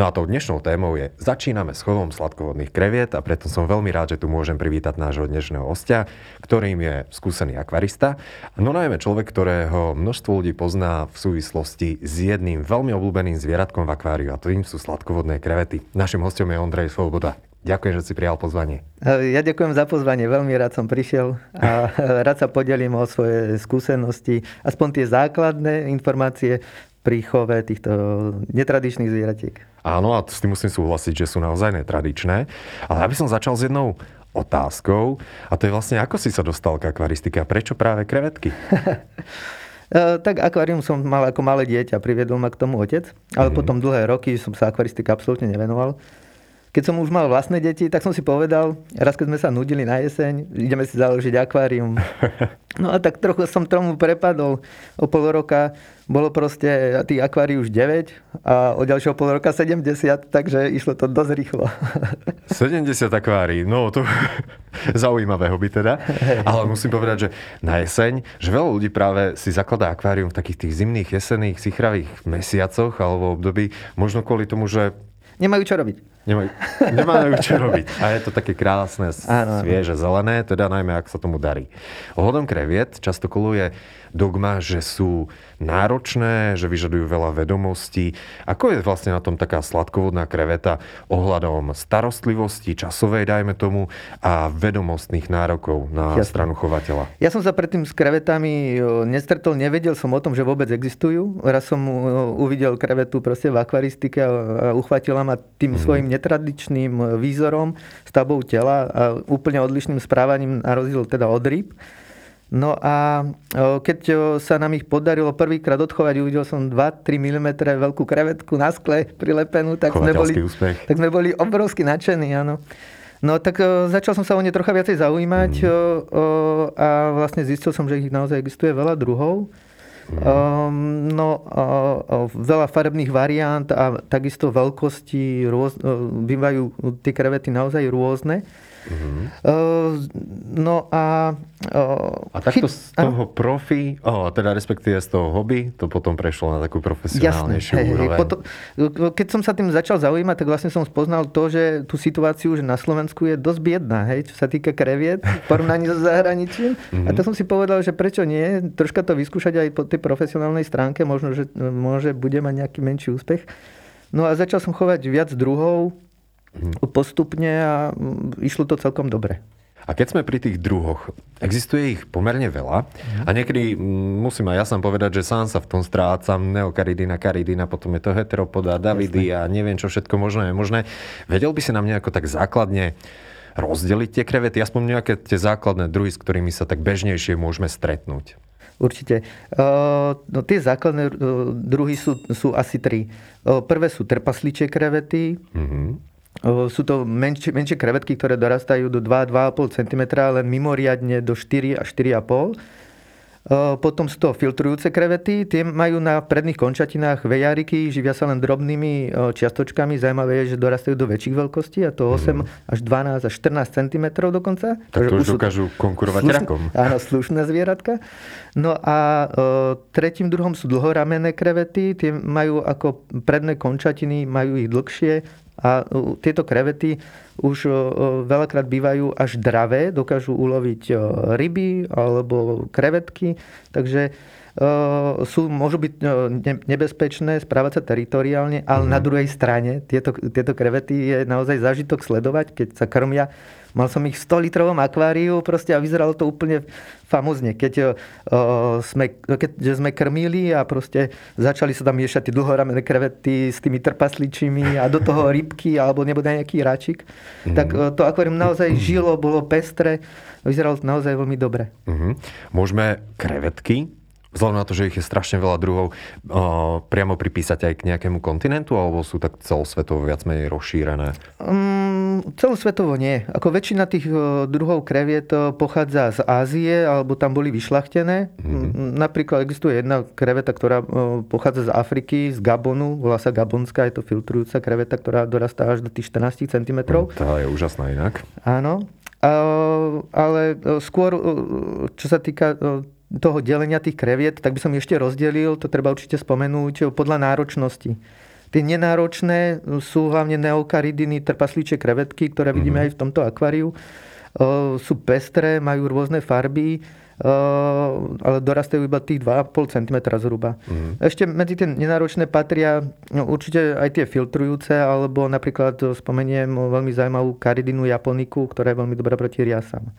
No a tou dnešnou témou je Začíname s chovom sladkovodných kreviet a preto som veľmi rád, že tu môžem privítať nášho dnešného hostia, ktorým je skúsený akvarista, no najmä človek, ktorého množstvo ľudí pozná v súvislosti s jedným veľmi obľúbeným zvieratkom v akváriu a tým sú sladkovodné krevety. Našim hostom je Ondrej Svoboda. Ďakujem, že si prijal pozvanie. Ja ďakujem za pozvanie, veľmi rád som prišiel a rád sa podelím o svoje skúsenosti, aspoň tie základné informácie pri chove týchto netradičných zvieratiek. Áno, a s tým musím súhlasiť, že sú naozaj netradičné. Ale ja by som začal s jednou otázkou. A to je vlastne, ako si sa dostal k akvaristike a prečo práve krevetky? E, tak akvárium som mal ako malé dieťa, priviedol ma k tomu otec, ale mm. potom dlhé roky som sa akvaristike absolútne nevenoval. Keď som už mal vlastné deti, tak som si povedal, raz keď sme sa nudili na jeseň, ideme si založiť akvárium. No a tak trochu som tomu prepadol. O pol roka bolo proste tých akvárií už 9 a o ďalšieho pol roka 70, takže išlo to dosť rýchlo. 70 akvárií, no to zaujímavé hobby teda. Ale musím povedať, že na jeseň, že veľa ľudí práve si zakladá akvárium v takých tých zimných, jesenných, sichravých mesiacoch alebo období, možno kvôli tomu, že nemajú čo robiť. Nemajú, nemajú čo robiť. A je to také krásne, svieže, zelené, teda najmä ak sa tomu darí. Ohľadom kreviet často koluje dogma, že sú náročné, že vyžadujú veľa vedomostí. Ako je vlastne na tom taká sladkovodná kreveta ohľadom starostlivosti, časovej, dajme tomu, a vedomostných nárokov na Jasne. stranu chovateľa? Ja som sa predtým s krevetami nestretol, nevedel som o tom, že vôbec existujú. Raz som uvidel krevetu proste v akvaristike a uchvátila ma tým mm. svojim netradičným výzorom, stavbou tela a úplne odlišným správaním na rozdiel teda od rýb. No a keď sa nám ich podarilo prvýkrát odchovať, uvidel som 2-3 mm veľkú krevetku na skle prilepenú, tak sme, boli, úspech. tak sme boli obrovsky nadšení, áno. No tak začal som sa o ne trocha viacej zaujímať mm. a vlastne zistil som, že ich naozaj existuje veľa druhov. Um, no, uh, veľa farebných variant a takisto veľkosti, rôz, uh, bývajú tie krevety naozaj rôzne. Mm-hmm. Uh, no a... Uh, a takto chyt... z toho profi, oh, teda respektíve z toho hobby, to potom prešlo na takú profesionálnejšiu Jasne, úroveň. Hej, potom, keď som sa tým začal zaujímať, tak vlastne som spoznal to, že tú situáciu, že na Slovensku je dosť biedná, hej, čo sa týka kreviet v porovnaní so zahraničím. Mm-hmm. A to som si povedal, že prečo nie, troška to vyskúšať aj po tej profesionálnej stránke, možno, že môže, bude mať nejaký menší úspech. No a začal som chovať viac druhov, postupne a išlo to celkom dobre. A keď sme pri tých druhoch, existuje ich pomerne veľa a niekedy musím aj ja sám povedať, že sám sa v tom strácam, neokaridina, karidina, potom je to heteropoda, davidy a neviem čo všetko možné je možné. Vedel by si nám nejako tak základne rozdeliť tie krevety, aspoň nejaké tie základné druhy, s ktorými sa tak bežnejšie môžeme stretnúť? Určite. No, tie základné druhy sú, sú asi tri. Prvé sú trpasličie krevety, mm-hmm. Sú to menšie, menšie krevetky, ktoré dorastajú do 2-2,5 cm, len mimoriadne do 4 až 4,5 potom sú to filtrujúce krevety, tie majú na predných končatinách vejariky, živia sa len drobnými čiastočkami. Zaujímavé je, že dorastajú do väčších veľkostí, a to 8 mm. až 12 až 14 cm dokonca. Tak to už dokážu konkurovať slušn- rakom. Áno, slušné zvieratka. No a o, tretím druhom sú dlhoramenné krevety, tie majú ako predné končatiny, majú ich dlhšie, a tieto krevety už veľakrát bývajú až dravé, dokážu uloviť ryby alebo krevetky, takže sú, môžu byť nebezpečné, správať sa teritoriálne, ale mm. na druhej strane tieto, tieto krevety je naozaj zážitok sledovať, keď sa krmia Mal som ich v 100 litrovom akváriu proste a vyzeralo to úplne famozne. Keď, uh, sme, keď sme krmili a proste začali sa tam miešať tie dlhoramené krevety s tými trpasličími a do toho rybky alebo nebo nejaký ráčik, mm-hmm. tak uh, to akvárium naozaj žilo, bolo pestre, vyzeralo to naozaj veľmi dobre. Mm-hmm. Môžeme krevetky Vzhľadom na to, že ich je strašne veľa druhov, priamo pripísať aj k nejakému kontinentu, alebo sú tak celosvetovo viac menej rozšírené? Um, celosvetovo nie. Ako väčšina tých druhov kreviet pochádza z Ázie, alebo tam boli vyšlachtené. Mm-hmm. Napríklad existuje jedna kreveta, ktorá pochádza z Afriky, z Gabonu, volá sa Gabonská, je to filtrujúca kreveta, ktorá dorastá až do tých 14 cm. Tá je úžasná inak. Áno. Ale skôr, čo sa týka toho delenia tých kreviet, tak by som ešte rozdelil, to treba určite spomenúť, podľa náročnosti. Tie nenáročné sú hlavne neokaridiny, trpaslíče krevetky, ktoré vidíme mm-hmm. aj v tomto akváriu. Sú pestré, majú rôzne farby, ale dorastajú iba tých 2,5 cm zhruba. Mm-hmm. Ešte medzi tie nenáročné patria no, určite aj tie filtrujúce, alebo napríklad spomeniem veľmi zaujímavú karidinu japoniku, ktorá je veľmi dobrá proti riasam.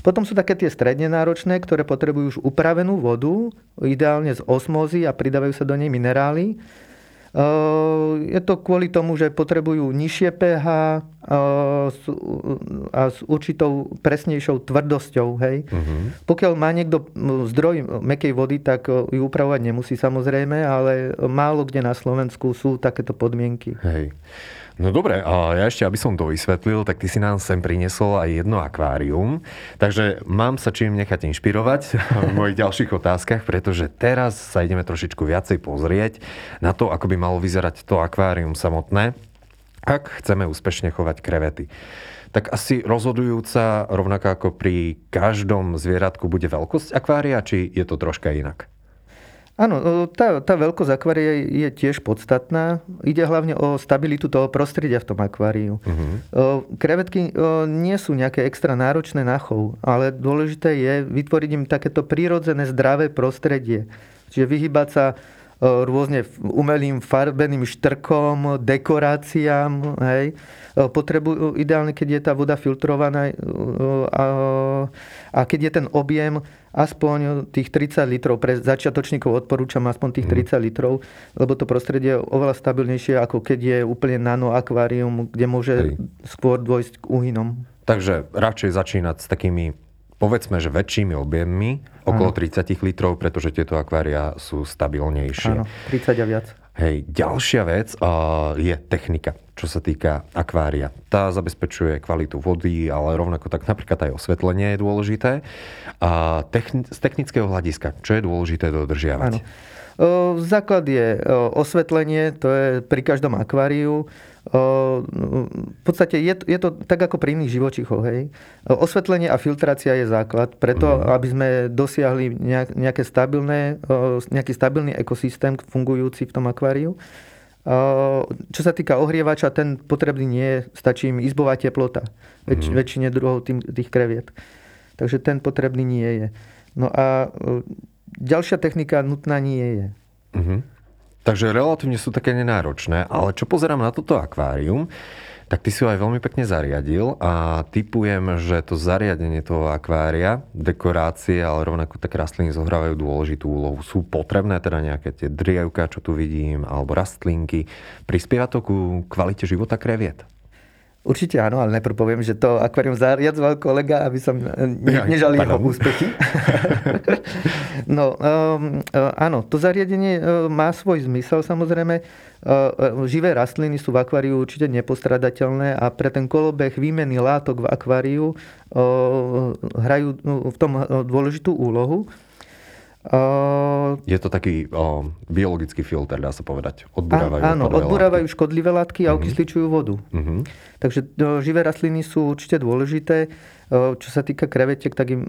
Potom sú také tie stredne náročné, ktoré potrebujú už upravenú vodu, ideálne z osmózy a pridávajú sa do nej minerály. Je to kvôli tomu, že potrebujú nižšie pH a s určitou presnejšou tvrdosťou. Hej. Uh-huh. Pokiaľ má niekto zdroj mekej vody, tak ju upravovať nemusí samozrejme, ale málo kde na Slovensku sú takéto podmienky. Hej. No dobre, a ja ešte, aby som to vysvetlil, tak ty si nám sem priniesol aj jedno akvárium, takže mám sa čím nechať inšpirovať v mojich ďalších otázkach, pretože teraz sa ideme trošičku viacej pozrieť na to, ako by malo vyzerať to akvárium samotné, ak chceme úspešne chovať krevety. Tak asi rozhodujúca, rovnako ako pri každom zvieratku, bude veľkosť akvária, či je to troška inak? Áno, tá, tá veľkosť akvária je tiež podstatná. Ide hlavne o stabilitu toho prostredia v tom akváriu. Uh-huh. Krevetky nie sú nejaké extra náročné na chov, ale dôležité je vytvoriť im takéto prírodzené zdravé prostredie. Čiže vyhybať sa rôzne umelým farbeným štrkom, dekoráciám. Hej. Potrebujú, ideálne, keď je tá voda filtrovaná a, a keď je ten objem aspoň tých 30 litrov. Pre začiatočníkov odporúčam aspoň tých 30 mhm. litrov, lebo to prostredie je oveľa stabilnejšie, ako keď je úplne nano akvárium, kde môže Hej. skôr dôjsť k úhynom. Takže radšej začínať s takými povedzme, že väčšími objemmi, okolo ano. 30 litrov, pretože tieto akvária sú stabilnejšie. Áno, 30 a viac. Hej, ďalšia vec uh, je technika, čo sa týka akvária. Tá zabezpečuje kvalitu vody, ale rovnako tak napríklad aj osvetlenie je dôležité. A techni- z technického hľadiska, čo je dôležité dodržiavať? Áno. Základ je osvetlenie, to je pri každom akváriu. V podstate je, je to tak ako pri iných živočichoch. Hej. Osvetlenie a filtrácia je základ, preto mhm. aby sme dosiahli nejaké stabilné, nejaký stabilný ekosystém fungujúci v tom akváriu. Čo sa týka ohrievača, ten potrebný nie je, stačí im izbová teplota väč, mm. väčšine druhov tým, tých kreviet. Takže ten potrebný nie je. No a ďalšia technika nutná nie je. Uh-huh. Takže relatívne sú také nenáročné, ale čo pozerám na toto akvárium, tak ty si ho aj veľmi pekne zariadil a typujem, že to zariadenie toho akvária, dekorácie, ale rovnako tak rastliny zohrávajú dôležitú úlohu. Sú potrebné teda nejaké tie drievka, čo tu vidím, alebo rastlinky. Prispieva to ku kvalite života kreviet? Určite áno, ale najprv poviem, že to akvárium zariadzoval kolega, aby som ne, nežal jeho úspechy. no, um, áno, to zariadenie uh, má svoj zmysel samozrejme. Uh, živé rastliny sú v akváriu určite nepostradateľné a pre ten kolobeh výmeny látok v akváriu hrajú v tom dôležitú úlohu. Je to taký o, biologický filter, dá sa povedať. Odburávajú Áno, odburávajú látky. škodlivé látky a mhm. okysličujú vodu. Uh-huh. Takže živé rastliny sú určite dôležité. Čo sa týka krevetiek, tak im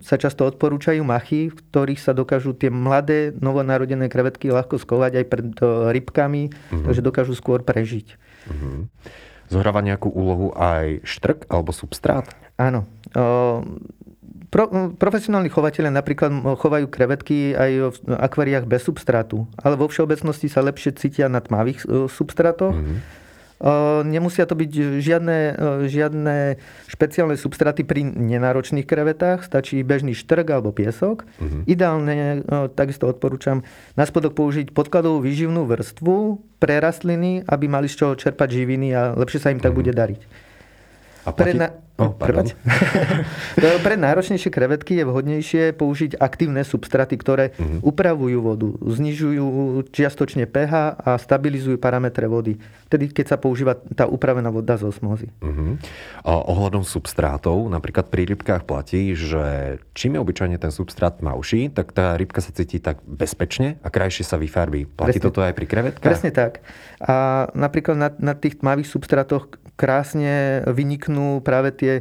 sa často odporúčajú machy, v ktorých sa dokážu tie mladé, novonarodené krevetky ľahko skovať aj pred rybkami, uh-huh. takže dokážu skôr prežiť. Uh-huh. Zohráva nejakú úlohu aj štrk alebo substrát? Áno. Pro, profesionálni chovateľe napríklad chovajú krevetky aj v akváriách bez substrátu, ale vo všeobecnosti sa lepšie cítia na tmavých e, substrátoch. Mm-hmm. Nemusia to byť žiadne, žiadne špeciálne substraty pri nenáročných krevetách, stačí bežný štrk alebo piesok. Mm-hmm. Ideálne, takisto odporúčam, na spodok použiť podkladovú výživnú vrstvu pre rastliny, aby mali z čoho čerpať živiny a lepšie sa im mm-hmm. tak mhm. bude dariť. A platí... Pre na... oh, Pre náročnejšie krevetky je vhodnejšie použiť aktívne substraty, ktoré uh-huh. upravujú vodu, znižujú čiastočne pH a stabilizujú parametre vody. Vtedy, keď sa používa tá upravená voda z osmozy. Uh-huh. A ohľadom substrátov, napríklad pri rybkách platí, že čím je obyčajne ten substrát tmavší, tak tá rybka sa cíti tak bezpečne a krajšie sa vyfarbí. Platí Presne. toto aj pri krevetkách? Presne tak. A napríklad na, na tých tmavých substrátoch krásne vyniknú práve tie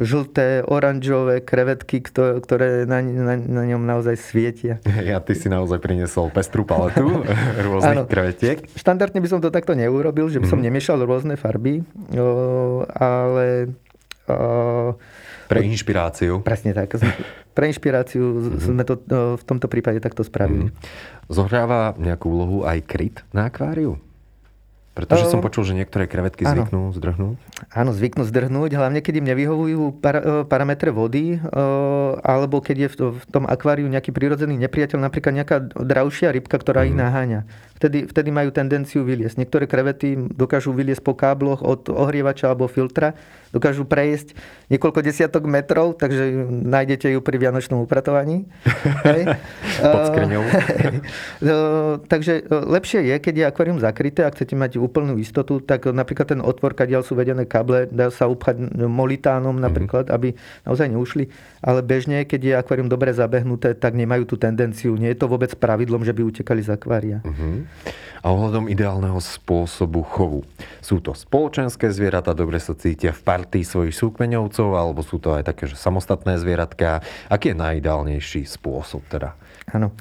žlté, oranžové krevetky, ktoré na, na, na ňom naozaj svietia. Ja, ty si naozaj priniesol pestrú paletu rôznych ano, krevetiek. Štandardne by som to takto neurobil, že by som mm. nemiešal rôzne farby, ale... Pre inšpiráciu. Presne tak. Pre inšpiráciu mm-hmm. sme to v tomto prípade takto spravili. Mm. Zohráva nejakú úlohu aj kryt na akváriu? Pretože som počul, že niektoré krevetky áno. zvyknú zdrhnúť. Áno, zvyknú zdrhnúť, hlavne keď im nevyhovujú par- parametre vody, alebo keď je v tom akváriu nejaký prírodzený nepriateľ, napríklad nejaká dravšia rybka, ktorá mm. ich mhm. naháňa vtedy, vtedy majú tendenciu vyliesť. Niektoré krevety dokážu vyliesť po kábloch od ohrievača alebo filtra, dokážu prejsť niekoľko desiatok metrov, takže nájdete ju pri vianočnom upratovaní. Pod skriňou. takže e, lepšie je, keď je akvárium zakryté, ak chcete mať úplnú istotu, tak napríklad ten otvor, kadiaľ sú vedené káble, dá sa upchať molitánom mhm. napríklad, mm-hmm. aby naozaj neušli. Ale bežne, keď je akvárium dobre zabehnuté, tak nemajú tú tendenciu. Nie je to vôbec pravidlom, že by utekali z akvária. Mm-hmm a ohľadom ideálneho spôsobu chovu. Sú to spoločenské zvieratá, dobre sa cítia v partii svojich súkmeňovcov, alebo sú to aj také, že samostatné zvieratka. Aký je najideálnejší spôsob teda? Áno.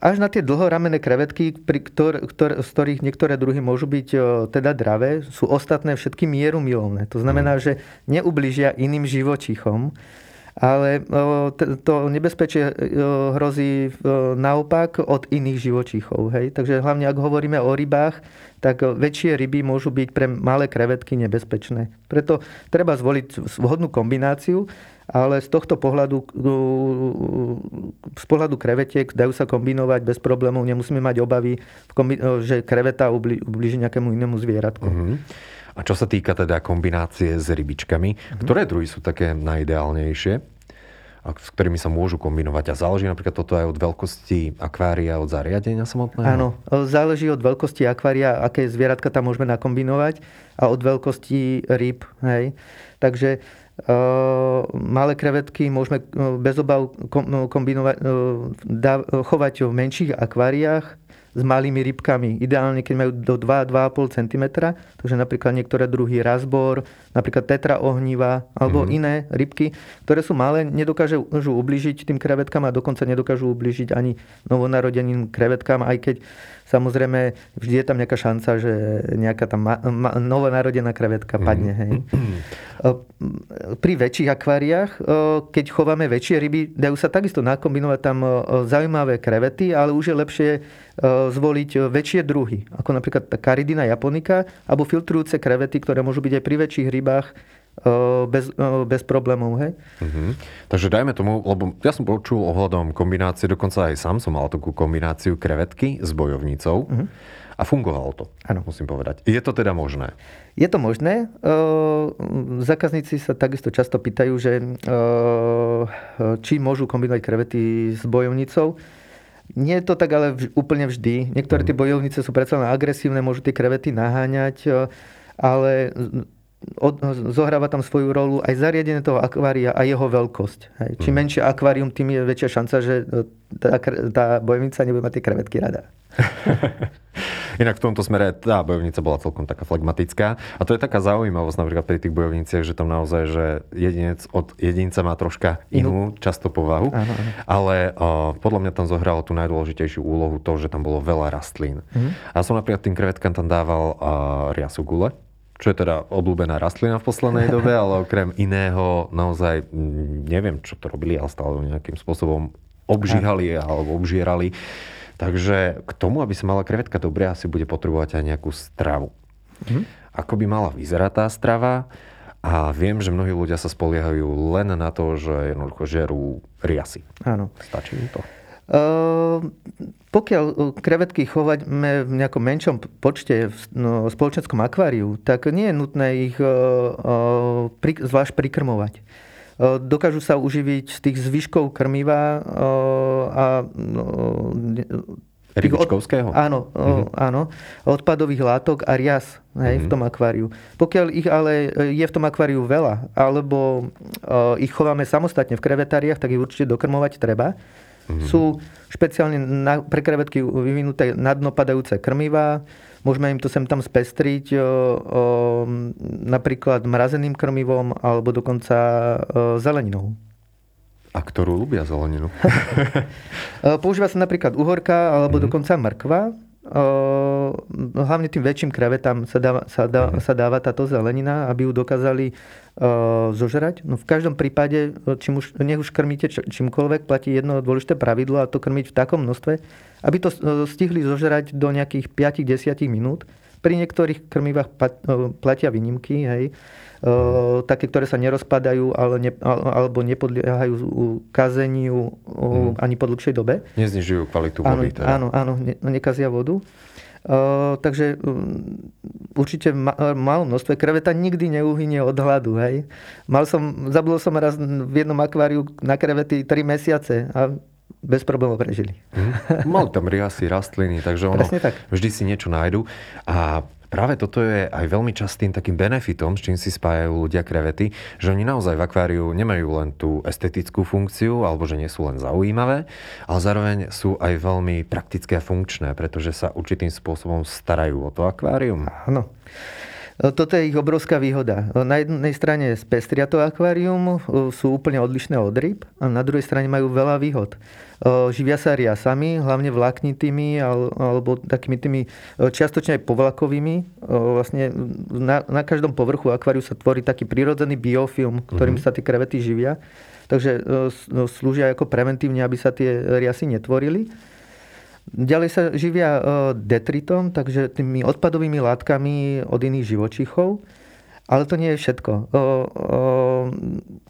Až na tie dlhoramené krevetky, pri ktor, ktor, z ktorých niektoré druhy môžu byť teda dravé, sú ostatné všetky mieru milovné. To znamená, mm. že neubližia iným živočichom ale to nebezpečie hrozí naopak od iných živočíchov. Hej? Takže hlavne ak hovoríme o rybách, tak väčšie ryby môžu byť pre malé krevetky nebezpečné. Preto treba zvoliť vhodnú kombináciu, ale z tohto pohľadu, z pohľadu krevetiek dajú sa kombinovať bez problémov, nemusíme mať obavy, že kreveta ubliží nejakému inému zvieratku. Mm-hmm. A čo sa týka teda kombinácie s rybičkami, mm-hmm. ktoré druhy sú také najideálnejšie? a s ktorými sa môžu kombinovať. A záleží napríklad toto aj od veľkosti akvária, od zariadenia samotného? Áno, záleží od veľkosti akvária, aké zvieratka tam môžeme nakombinovať a od veľkosti rýb. Hej. Takže uh, malé krevetky môžeme bez obav kombinovať, uh, dá, chovať v menších akváriách, s malými rybkami. Ideálne, keď majú do 2-2,5 cm. Takže napríklad niektoré druhy razbor, napríklad tetra ohniva alebo mm-hmm. iné rybky, ktoré sú malé, nedokážu ubližiť tým krevetkám a dokonca nedokážu ubližiť ani novonarodeným krevetkám, aj keď Samozrejme, vždy je tam nejaká šanca, že nejaká tam ma, ma, novonarodená krevetka padne. Hej. Pri väčších akváriách, keď chováme väčšie ryby, dajú sa takisto nakombinovať tam zaujímavé krevety, ale už je lepšie zvoliť väčšie druhy, ako napríklad karidina japonika, alebo filtrujúce krevety, ktoré môžu byť aj pri väčších rybách bez, bez problémov. Hej? Uh-huh. Takže dajme tomu, lebo ja som počul ohľadom kombinácie, dokonca aj sám som mal takú kombináciu krevetky s bojovnicou uh-huh. a fungovalo to, ano. musím povedať. Je to teda možné? Je to možné. Zákazníci sa takisto často pýtajú, že či môžu kombinovať krevety s bojovnicou. Nie je to tak ale úplne vždy. Niektoré tie bojovnice sú predsa agresívne, môžu tie krevety naháňať, ale od, zohráva tam svoju rolu aj zariadenie toho akvária a jeho veľkosť. Hej. Čím mm. menšie akvárium, tým je väčšia šanca, že e, tá, tá bojovnica nebude mať tie krevetky rada. Inak v tomto smere tá bojovnica bola celkom taká flegmatická. A to je taká zaujímavosť napríklad pri tých bojovniciach, že tam naozaj, že jedinec od jedinca má troška inú, často povahu. Áno, áno. Ale o, podľa mňa tam zohralo tú najdôležitejšiu úlohu to, že tam bolo veľa rastlín. Mm. A som napríklad tým krevetkám tam dával o, riasu gule čo je teda obľúbená rastlina v poslednej dobe, ale okrem iného naozaj mm, neviem, čo to robili, ale stále nejakým spôsobom obžíhali alebo obžierali. Takže k tomu, aby sa mala krevetka dobre, asi bude potrebovať aj nejakú stravu. Hm? Ako by mala vyzerať tá strava? A viem, že mnohí ľudia sa spoliehajú len na to, že jednoducho žerú riasy. Áno. Stačí to? Pokiaľ krevetky chováme v nejakom menšom počte v no, spoločenskom akváriu, tak nie je nutné ich zvlášť prikrmovať. Dokážu sa uživiť z tých zvyškov krmiva a no, Rybičkovského? Od, áno, mm-hmm. áno, odpadových látok a rias hej, mm-hmm. v tom akváriu. Pokiaľ ich ale je v tom akváriu veľa, alebo uh, ich chováme samostatne v krevetáriách, tak ich určite dokrmovať treba. Mm-hmm. Sú špeciálne na, pre krevetky vyvinuté nadnopadajúce krmivá, môžeme im to sem tam spestriť uh, uh, napríklad mrazeným krmivom alebo dokonca uh, zeleninou. A ktorú ľubia zeleninu? Používa sa napríklad uhorka alebo mm-hmm. dokonca mrkva. E, hlavne tým väčším krevetám sa dáva, sa, dá, mm-hmm. sa dáva táto zelenina, aby ju dokázali uh, zožrať. No v každom prípade, čím už, nech už krmíte čímkoľvek, platí jedno dôležité pravidlo a to krmiť v takom množstve, aby to stihli zožrať do nejakých 5-10 minút. Pri niektorých krmivách platia výnimky, hej také, ktoré sa nerozpadajú ale ne, alebo nepodliehajú kazeniu mm. ani po dlhšej dobe. Neznižujú kvalitu vody. Áno, teda. áno, áno ne, nekazia vodu. Uh, takže um, určite ma, malom množstve kreveta nikdy neuhynie od hladu. Hej. Mal som, zabudol som raz v jednom akváriu na krevety 3 mesiace a bez problémov prežili. Mm. Mali tam riasy, rastliny, takže ono tak. vždy si niečo nájdu. A práve toto je aj veľmi častým takým benefitom, s čím si spájajú ľudia krevety, že oni naozaj v akváriu nemajú len tú estetickú funkciu, alebo že nie sú len zaujímavé, ale zároveň sú aj veľmi praktické a funkčné, pretože sa určitým spôsobom starajú o to akvárium. Áno. Toto je ich obrovská výhoda. Na jednej strane spestria to akvárium, sú úplne odlišné od ryb a na druhej strane majú veľa výhod. Živia sa riasami, hlavne vláknitými alebo takými tými čiastočne aj povlakovými. Vlastne na, na každom povrchu akváriu sa tvorí taký prirodzený biofilm, ktorým mm-hmm. sa tie krevety živia. Takže slúžia ako preventívne, aby sa tie riasy netvorili. Ďalej sa živia e, detritom, takže tými odpadovými látkami od iných živočichov. Ale to nie je všetko. E, e,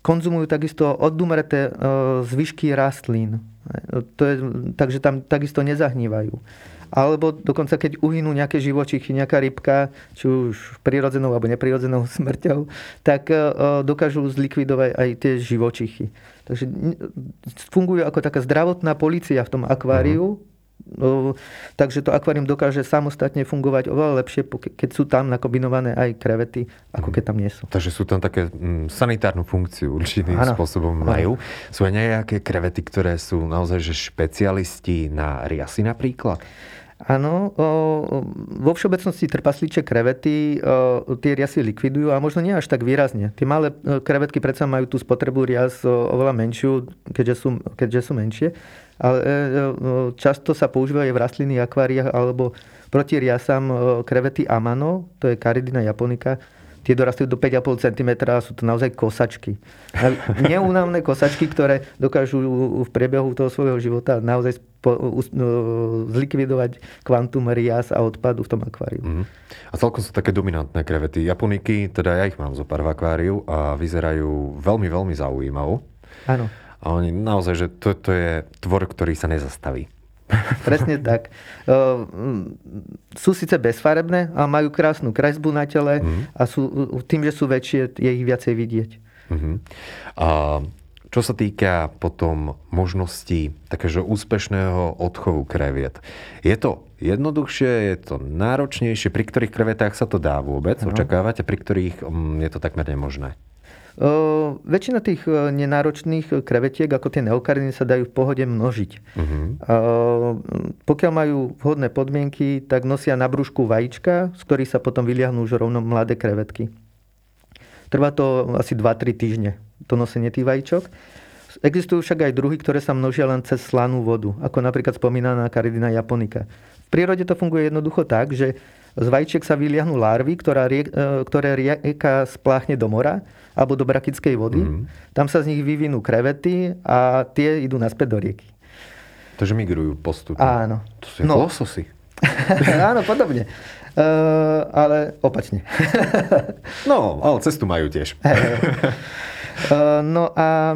konzumujú takisto oddumreté zvyšky rastlín. To je, takže tam takisto nezahnívajú. Alebo dokonca, keď uhynú nejaké živočichy, nejaká rybka, či už prirodzenou alebo neprirodzenou smrťou, tak dokážu zlikvidovať aj tie živočichy. Takže fungujú ako taká zdravotná policia v tom akváriu, mm No, takže to akvárium dokáže samostatne fungovať oveľa lepšie, keď sú tam nakombinované aj krevety, ako keď tam nie sú. Takže sú tam také mm, sanitárnu funkciu určitým ano. spôsobom majú. Sú aj nejaké krevety, ktoré sú naozaj že špecialisti na riasy napríklad? Áno, vo všeobecnosti trpaslíče krevety tie riasy likvidujú a možno nie až tak výrazne. Tie malé e, krevetky predsa majú tú spotrebu rias oveľa menšiu, keďže sú, keďže sú menšie ale e, e, často sa používajú aj v rastlinných akváriách alebo proti riasam e, krevety amano, to je Caridina japonika, tie dorastujú do 5,5 cm a sú to naozaj kosačky. Neúnavné kosačky, ktoré dokážu v priebehu toho svojho života naozaj zlikvidovať kvantum rias a odpadu v tom akváriu. Mm. A celkom sú také dominantné krevety. Japoniky, teda ja ich mám zo pár v akváriu a vyzerajú veľmi, veľmi zaujímavo. Áno. A oni naozaj, že to, to je tvor, ktorý sa nezastaví. Presne tak. Sú síce bezfarebné, ale majú krásnu kresbu na tele mm. a sú, tým, že sú väčšie, je ich viacej vidieť. Mm-hmm. A čo sa týka potom možností takéže úspešného odchovu kreviet, je to jednoduchšie, je to náročnejšie, pri ktorých krevetách sa to dá vôbec no. očakávať a pri ktorých mm, je to takmer nemožné? Väčšina tých nenáročných krevetiek, ako tie neokariny, sa dajú v pohode množiť. Uh-huh. Pokiaľ majú vhodné podmienky, tak nosia na brúšku vajíčka, z ktorých sa potom vyliahnú už rovno mladé krevetky. Trvá to asi 2-3 týždne, to nosenie tých vajíčok. Existujú však aj druhy, ktoré sa množia len cez slanú vodu, ako napríklad spomínaná karidina japonika. V prírode to funguje jednoducho tak, že z vajíček sa vyliahnú larvy, ktorá rie, e, ktoré rieka spláchne do mora alebo do brakickej vody. Mm. Tam sa z nich vyvinú krevety a tie idú naspäť do rieky. Takže migrujú postupne. Áno. To sú no. lososy. Áno, podobne. Uh, ale opačne. no, ale cestu majú tiež. No a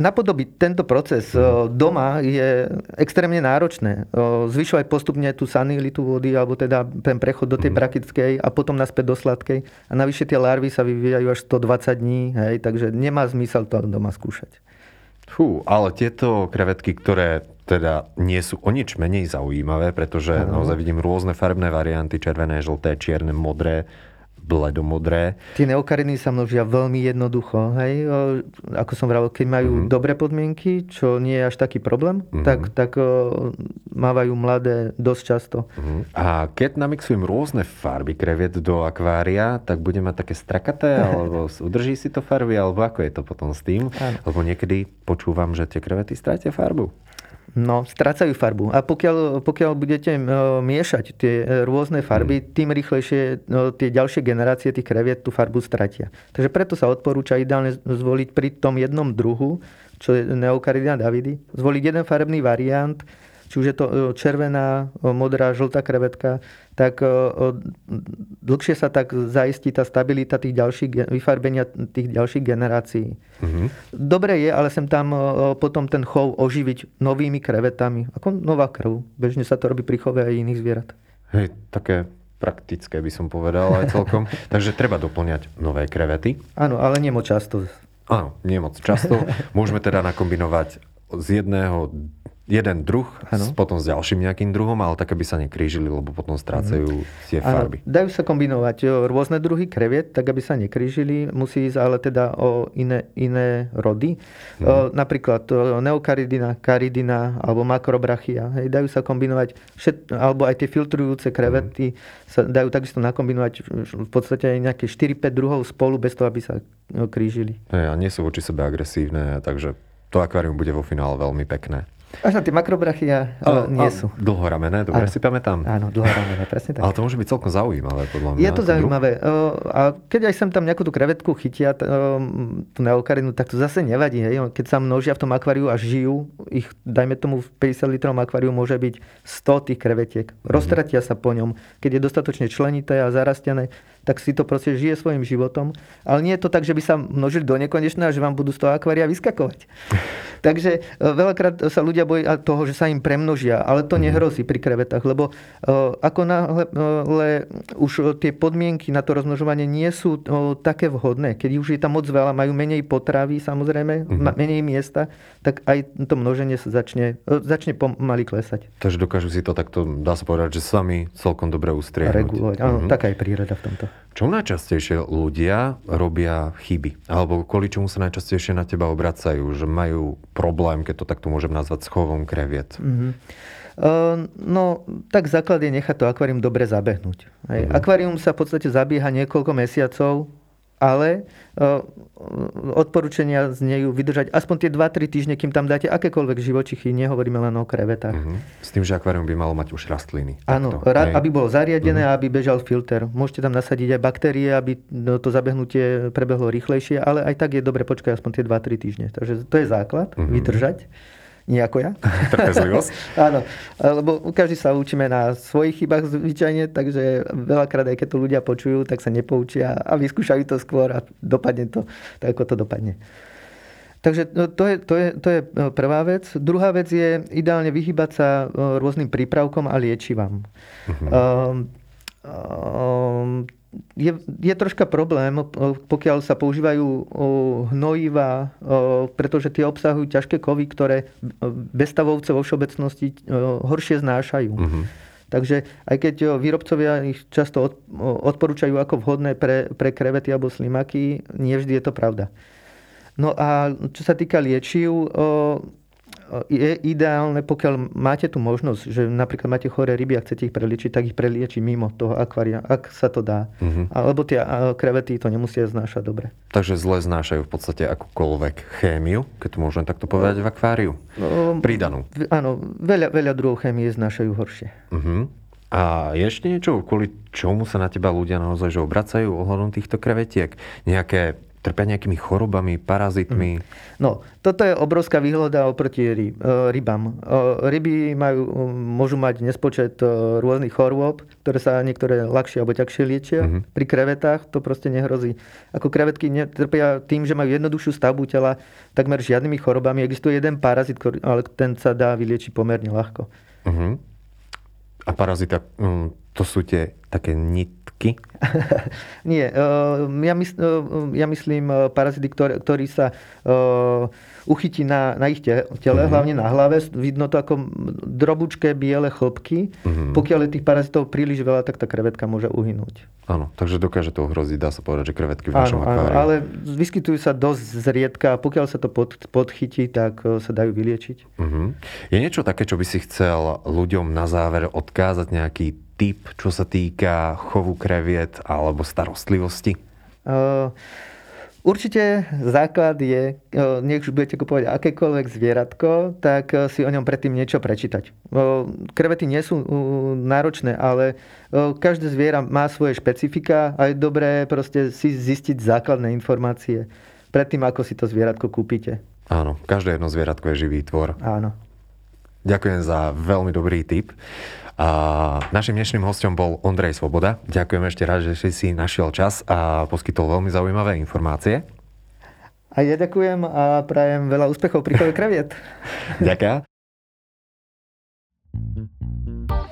napodobiť tento proces doma je extrémne náročné. Zvyšovať postupne tú sanilitu vody, alebo teda ten prechod do tej brakickej a potom naspäť do sladkej. A navyše tie larvy sa vyvíjajú až 120 dní, hej, takže nemá zmysel to doma skúšať. Fú, ale tieto krevetky, ktoré teda nie sú o nič menej zaujímavé, pretože ano. naozaj vidím rôzne farbné varianty, červené, žlté, čierne, modré bledomodré. Tie neokariny sa množia veľmi jednoducho. Hej? Ako som vravel, keď majú mm-hmm. dobré podmienky, čo nie je až taký problém, mm-hmm. tak, tak o, mávajú mladé dosť často. Mm-hmm. A keď namixujem rôzne farby kreviet do akvária, tak bude mať také strakaté, alebo udrží si to farby, alebo ako je to potom s tým? Ano. Lebo niekedy počúvam, že tie krevety stratia farbu. No, strácajú farbu. A pokiaľ, pokiaľ budete e, miešať tie e, rôzne farby, hmm. tým rýchlejšie no, tie ďalšie generácie tých kreviet tú farbu stratia. Takže preto sa odporúča ideálne zvoliť pri tom jednom druhu, čo je Neocaridina davidi, zvoliť jeden farebný variant, či už je to e, červená, e, modrá, žltá krevetka, tak e, dlhšie sa tak zaistí tá stabilita tých ďalších, vyfarbenia tých ďalších generácií. Mm-hmm. Dobre je, ale sem tam potom ten chov oživiť novými krevetami, ako nová krv. Bežne sa to robí pri chove aj iných zvierat. Hej, také praktické by som povedal aj celkom. Takže treba doplňať nové krevety. Áno, ale nie moc často. Áno, nie moc často. Môžeme teda nakombinovať z jedného jeden druh, ano. potom s ďalším nejakým druhom, ale tak, aby sa nekrížili, lebo potom strácajú mm. tie farby. Ano. Dajú sa kombinovať rôzne druhy kreviet, tak aby sa nekrížili. Musí ísť ale teda o iné, iné rody. Mm. O, napríklad neokaridina, karidina alebo makrobrachia. Hej, dajú sa kombinovať, všet, alebo aj tie filtrujúce krevety mm. sa dajú takisto nakombinovať v podstate aj nejaké 4-5 druhov spolu, bez toho, aby sa krížili. Hej, a nie sú voči sebe agresívne, takže to akvárium bude vo finále veľmi pekné. Až na tie makrobrachia ale nie a sú. Dlhoramené, dobre áno. si pamätám. Áno, dlhoramené, presne tak. Ale to môže byť celkom zaujímavé, podľa mňa. Je to zaujímavé. Druh? A keď aj sem tam nejakú tú krevetku chytia, tú neokarinu, tak to zase nevadí. Hej? Keď sa množia v tom akváriu a žijú, ich, dajme tomu v 50 litrovom akváriu môže byť 100 tých krevetiek. Mhm. Roztratia sa po ňom. Keď je dostatočne členité a zarastené, tak si to proste žije svojim životom. Ale nie je to tak, že by sa množili do nekonečna a že vám budú z toho akvária vyskakovať. Takže e, veľakrát sa ľudia bojí toho, že sa im premnožia, ale to mhm. nehrozí pri krevetách, lebo e, ako náhle už tie podmienky na to rozmnožovanie nie sú také vhodné, keď už je tam moc veľa, majú menej potravy samozrejme, mm-hmm. menej miesta, tak aj to množenie sa začne, e, začne pomaly klesať. Takže dokážu si to takto, dá sa povedať, že sami celkom dobre ustriehnúť. Regulovať, áno, mm-hmm. taká je príroda v tomto. Čo najčastejšie ľudia robia chyby? Alebo kvôli čomu sa najčastejšie na teba obracajú? Že majú problém, keď to takto môžem nazvať, s chovom kreviet? Mm-hmm. No, tak základ je nechať to akvárium dobre zabehnúť. Mm-hmm. Akvárium sa v podstate zabíha niekoľko mesiacov ale e, odporúčania znejú vydržať aspoň tie 2-3 týždne, kým tam dáte akékoľvek živočichy, nehovoríme len o krevetách. Uh-huh. S tým, že akvárium by malo mať už rastliny. Áno, ra- aby bolo zariadené, uh-huh. aby bežal filter. Môžete tam nasadiť aj baktérie, aby to zabehnutie prebehlo rýchlejšie, ale aj tak je dobre počkať aspoň tie 2-3 týždne. Takže to je základ, uh-huh. vydržať nie ako ja. Trpezlivosť. Áno, lebo každý sa učíme na svojich chybách zvyčajne, takže veľakrát aj keď to ľudia počujú, tak sa nepoučia a vyskúšajú to skôr a dopadne to tak, ako to dopadne. Takže no, to je, to, je, to je no, prvá vec. Druhá vec je ideálne vyhybať sa no, rôznym prípravkom a liečivám. Uh-huh. Um, um, je, je troška problém, pokiaľ sa používajú hnojiva, pretože tie obsahujú ťažké kovy, ktoré bestavovce vo všeobecnosti horšie znášajú. Uh-huh. Takže aj keď výrobcovia ich často odporúčajú ako vhodné pre, pre krevety alebo slimaky, nie vždy je to pravda. No a čo sa týka liečiv, je ideálne, pokiaľ máte tu možnosť, že napríklad máte choré ryby a chcete ich preliečiť, tak ich preliečiť mimo toho akvária, ak sa to dá. Uh-huh. Alebo tie krevety to nemusia znášať dobre. Takže zle znášajú v podstate akúkoľvek chémiu, keď to môžem takto povedať, v akváriu? No, Pridanú. Áno, veľa, veľa druhov chémie znášajú horšie. Uh-huh. A ešte niečo, kvôli čomu sa na teba ľudia naozaj že obracajú ohľadom týchto krevetiek? Nejaké trpia nejakými chorobami, parazitmi? No, toto je obrovská výhoda oproti ryb, e, rybám. E, ryby majú, môžu mať nespočet e, rôznych chorôb, ktoré sa niektoré ľahšie alebo ťažšie liečia. Mm-hmm. Pri krevetách to proste nehrozí. Ako krevetky netrpia tým, že majú jednoduchšiu stavbu tela, takmer žiadnymi chorobami. Existuje jeden parazit, ale ten sa dá vyliečiť pomerne ľahko. Mm-hmm. A parazita, mm, to sú tie také nitky? Nie, ja, mysl, ja myslím parazity, ktorý, ktorý sa uchytí na, na ich tele, uh-huh. hlavne na hlave. Vidno to ako drobučké biele chlopky. Uh-huh. Pokiaľ je tých parazitov príliš veľa, tak tá krevetka môže uhynúť. Áno, takže dokáže to ohroziť, dá sa povedať, že krevetky v našom áno, ale vyskytujú sa dosť zriedka a pokiaľ sa to pod, podchytí, tak sa dajú vyliečiť. Uh-huh. Je niečo také, čo by si chcel ľuďom na záver odkázať nejaký tip, čo sa týka chovu kreviet alebo starostlivosti? Uh, Určite základ je, nech už budete kupovať akékoľvek zvieratko, tak si o ňom predtým niečo prečítať. Krevety nie sú náročné, ale každé zviera má svoje špecifika a je dobré proste si zistiť základné informácie predtým, ako si to zvieratko kúpite. Áno, každé jedno zvieratko je živý tvor. Áno. Ďakujem za veľmi dobrý tip. A našim dnešným hostom bol Ondrej Svoboda. Ďakujem ešte raz, že si našiel čas a poskytol veľmi zaujímavé informácie. A ja ďakujem a prajem veľa úspechov pri chove kreviet. Ďakujem.